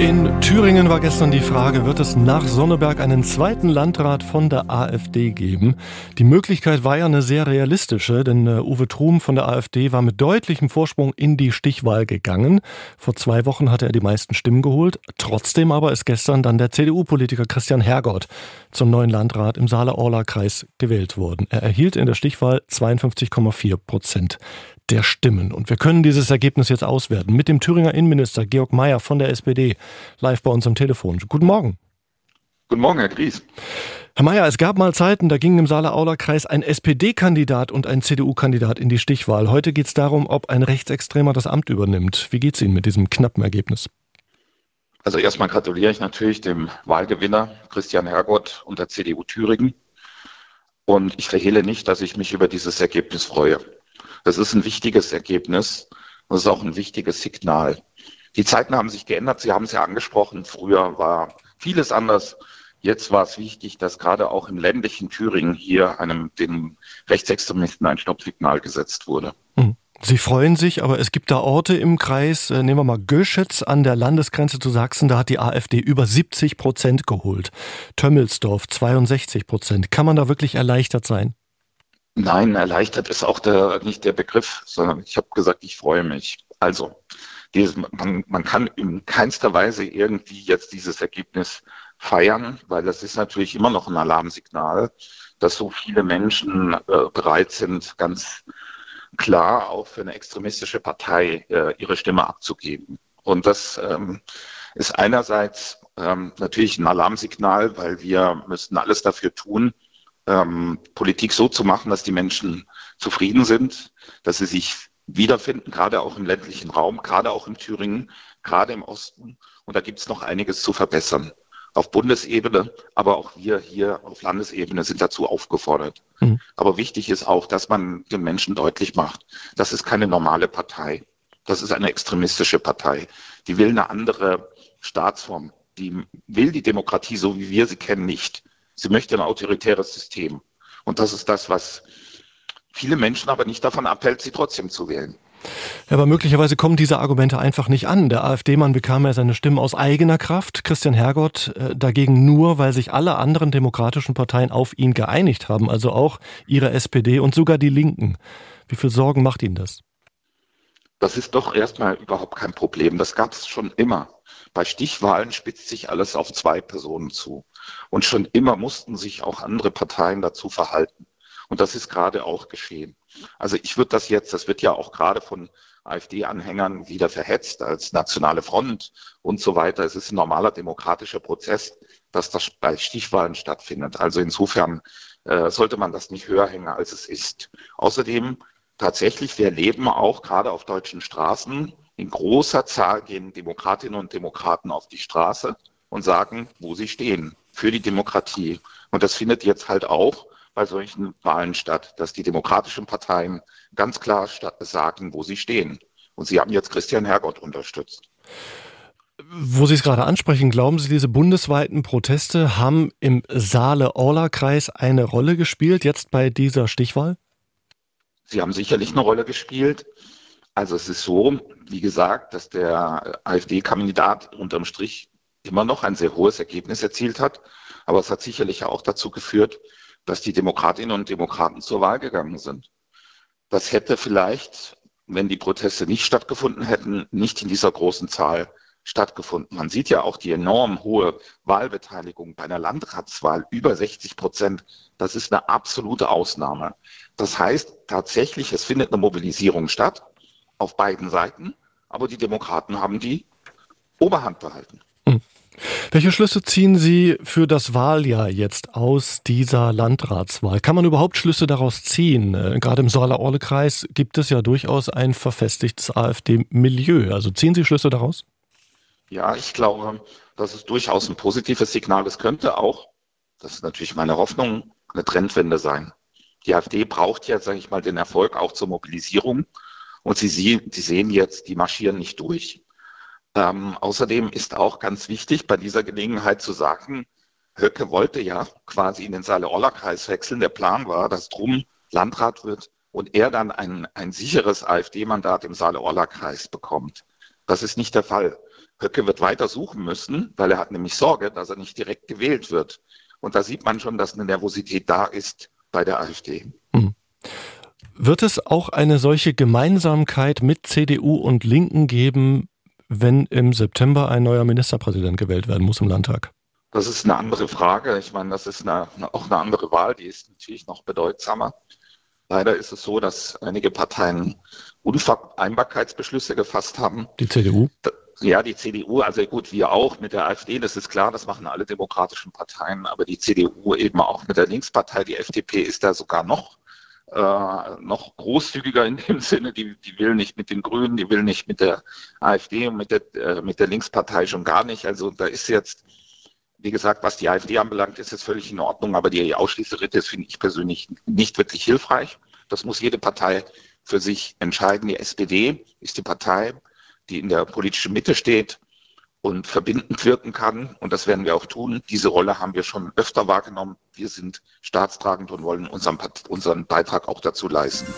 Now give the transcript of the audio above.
In Thüringen war gestern die Frage, wird es nach Sonneberg einen zweiten Landrat von der AfD geben? Die Möglichkeit war ja eine sehr realistische, denn äh, Uwe Trum von der AfD war mit deutlichem Vorsprung in die Stichwahl gegangen. Vor zwei Wochen hatte er die meisten Stimmen geholt. Trotzdem aber ist gestern dann der CDU-Politiker Christian Hergott zum neuen Landrat im Saale-Orla-Kreis gewählt worden. Er erhielt in der Stichwahl 52,4 Prozent der Stimmen. Und wir können dieses Ergebnis jetzt auswerten mit dem Thüringer Innenminister Georg Mayer von der SPD live bei uns am Telefon. Guten Morgen. Guten Morgen, Herr Gries. Herr Mayer, es gab mal Zeiten, da gingen im Saale-Aula-Kreis ein SPD-Kandidat und ein CDU-Kandidat in die Stichwahl. Heute geht es darum, ob ein Rechtsextremer das Amt übernimmt. Wie geht es Ihnen mit diesem knappen Ergebnis? Also erstmal gratuliere ich natürlich dem Wahlgewinner Christian Hergott und der CDU Thüringen. Und ich verhehle nicht, dass ich mich über dieses Ergebnis freue. Das ist ein wichtiges Ergebnis. Das ist auch ein wichtiges Signal. Die Zeiten haben sich geändert. Sie haben es ja angesprochen. Früher war vieles anders. Jetzt war es wichtig, dass gerade auch im ländlichen Thüringen hier einem, den Rechtsextremisten ein Stoppsignal gesetzt wurde. Hm. Sie freuen sich, aber es gibt da Orte im Kreis, äh, nehmen wir mal Göschitz an der Landesgrenze zu Sachsen, da hat die AfD über 70 Prozent geholt. Tömmelsdorf 62 Prozent. Kann man da wirklich erleichtert sein? Nein, erleichtert ist auch der, nicht der Begriff, sondern ich habe gesagt, ich freue mich. Also, dieses, man, man kann in keinster Weise irgendwie jetzt dieses Ergebnis feiern, weil das ist natürlich immer noch ein Alarmsignal, dass so viele Menschen äh, bereit sind, ganz klar auch für eine extremistische Partei äh, ihre Stimme abzugeben. Und das ähm, ist einerseits ähm, natürlich ein Alarmsignal, weil wir müssten alles dafür tun, ähm, Politik so zu machen, dass die Menschen zufrieden sind, dass sie sich wiederfinden, gerade auch im ländlichen Raum, gerade auch in Thüringen, gerade im Osten. Und da gibt es noch einiges zu verbessern. Auf Bundesebene, aber auch wir hier auf Landesebene sind dazu aufgefordert. Mhm. Aber wichtig ist auch, dass man den Menschen deutlich macht, das ist keine normale Partei. Das ist eine extremistische Partei. Die will eine andere Staatsform. Die will die Demokratie, so wie wir sie kennen, nicht. Sie möchte ein autoritäres System. Und das ist das, was viele Menschen aber nicht davon abhält, sie trotzdem zu wählen. Ja, aber möglicherweise kommen diese Argumente einfach nicht an. Der AfD-Mann bekam ja seine Stimmen aus eigener Kraft, Christian Hergott äh, dagegen nur, weil sich alle anderen demokratischen Parteien auf ihn geeinigt haben, also auch ihre SPD und sogar die Linken. Wie viel Sorgen macht Ihnen das? Das ist doch erstmal überhaupt kein Problem. Das gab es schon immer. Bei Stichwahlen spitzt sich alles auf zwei Personen zu. Und schon immer mussten sich auch andere Parteien dazu verhalten. Und das ist gerade auch geschehen. Also ich würde das jetzt, das wird ja auch gerade von AfD-Anhängern wieder verhetzt als nationale Front und so weiter. Es ist ein normaler demokratischer Prozess, dass das bei Stichwahlen stattfindet. Also insofern äh, sollte man das nicht höher hängen, als es ist. Außerdem tatsächlich, wir leben auch gerade auf deutschen Straßen. In großer Zahl gehen Demokratinnen und Demokraten auf die Straße und sagen, wo sie stehen für die Demokratie. Und das findet jetzt halt auch bei solchen Wahlen statt, dass die demokratischen Parteien ganz klar sagen, wo sie stehen. Und sie haben jetzt Christian Hergott unterstützt. Wo Sie es gerade ansprechen, glauben Sie, diese bundesweiten Proteste haben im Saale-Orla-Kreis eine Rolle gespielt, jetzt bei dieser Stichwahl? Sie haben sicherlich eine Rolle gespielt. Also es ist so, wie gesagt, dass der AfD-Kandidat unterm Strich immer noch ein sehr hohes Ergebnis erzielt hat. Aber es hat sicherlich auch dazu geführt, dass die Demokratinnen und Demokraten zur Wahl gegangen sind. Das hätte vielleicht, wenn die Proteste nicht stattgefunden hätten, nicht in dieser großen Zahl stattgefunden. Man sieht ja auch die enorm hohe Wahlbeteiligung bei einer Landratswahl, über 60 Prozent. Das ist eine absolute Ausnahme. Das heißt tatsächlich, es findet eine Mobilisierung statt auf beiden Seiten, aber die Demokraten haben die Oberhand behalten. Welche Schlüsse ziehen Sie für das Wahljahr jetzt aus dieser Landratswahl? Kann man überhaupt Schlüsse daraus ziehen? Äh, gerade im Saale-Orle-Kreis gibt es ja durchaus ein verfestigtes AfD-Milieu. Also ziehen Sie Schlüsse daraus? Ja, ich glaube, das ist durchaus ein positives Signal. Es könnte auch, das ist natürlich meine Hoffnung, eine Trendwende sein. Die AfD braucht ja, sage ich mal, den Erfolg auch zur Mobilisierung. Und Sie, Sie sehen jetzt, die marschieren nicht durch. Ähm, außerdem ist auch ganz wichtig, bei dieser Gelegenheit zu sagen, Höcke wollte ja quasi in den Saale-Orla-Kreis wechseln. Der Plan war, dass Drum Landrat wird und er dann ein, ein sicheres AfD-Mandat im Saale-Orla-Kreis bekommt. Das ist nicht der Fall. Höcke wird weiter suchen müssen, weil er hat nämlich Sorge, dass er nicht direkt gewählt wird. Und da sieht man schon, dass eine Nervosität da ist bei der AfD. Hm. Wird es auch eine solche Gemeinsamkeit mit CDU und Linken geben, wenn im September ein neuer Ministerpräsident gewählt werden muss im Landtag? Das ist eine andere Frage. Ich meine, das ist eine, auch eine andere Wahl, die ist natürlich noch bedeutsamer. Leider ist es so, dass einige Parteien Unvereinbarkeitsbeschlüsse gefasst haben. Die CDU? Ja, die CDU, also gut, wir auch mit der AfD, das ist klar, das machen alle demokratischen Parteien, aber die CDU eben auch mit der Linkspartei, die FDP ist da sogar noch äh, noch großzügiger in dem Sinne, die, die will nicht mit den Grünen, die will nicht mit der AfD und mit der, äh, mit der Linkspartei schon gar nicht. Also da ist jetzt, wie gesagt, was die AfD anbelangt, ist es völlig in Ordnung, aber die Ausschließeritis finde ich persönlich nicht wirklich hilfreich. Das muss jede Partei für sich entscheiden. Die SPD ist die Partei, die in der politischen Mitte steht und verbindend wirken kann. Und das werden wir auch tun. Diese Rolle haben wir schon öfter wahrgenommen. Wir sind staatstragend und wollen unseren, unseren Beitrag auch dazu leisten.